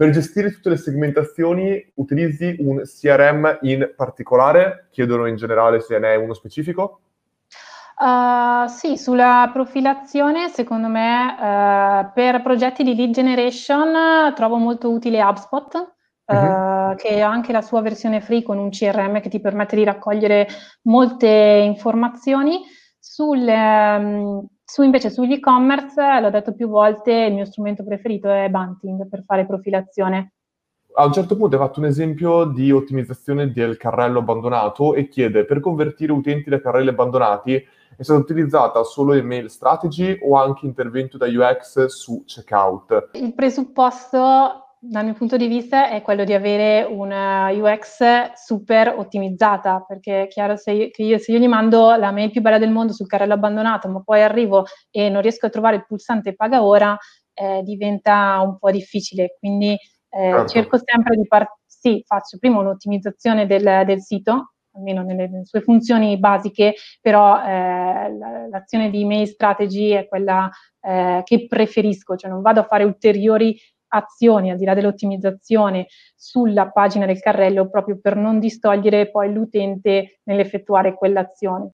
Per gestire tutte le segmentazioni utilizzi un CRM in particolare? Chiedono in generale se ne è uno specifico. Uh, sì, sulla profilazione, secondo me, uh, per progetti di lead generation trovo molto utile HubSpot, uh-huh. che ha anche la sua versione free con un CRM che ti permette di raccogliere molte informazioni. Sul, um, su invece sugli e-commerce, l'ho detto più volte, il mio strumento preferito è Bunting per fare profilazione. A un certo punto hai fatto un esempio di ottimizzazione del carrello abbandonato e chiede per convertire utenti da carrelli abbandonati è stata utilizzata solo email strategy o anche intervento da UX su checkout? Il presupposto dal mio punto di vista è quello di avere una UX super ottimizzata, perché è chiaro se io, io, se io gli mando la mail più bella del mondo sul carrello abbandonato, ma poi arrivo e non riesco a trovare il pulsante paga ora, eh, diventa un po' difficile. Quindi eh, certo. cerco sempre di partire, sì, faccio prima un'ottimizzazione del, del sito, almeno nelle, nelle, sue funzioni basiche, però eh, l'azione di email strategy è quella eh, che preferisco, cioè non vado a fare ulteriori azioni al di là dell'ottimizzazione sulla pagina del carrello proprio per non distogliere poi l'utente nell'effettuare quell'azione.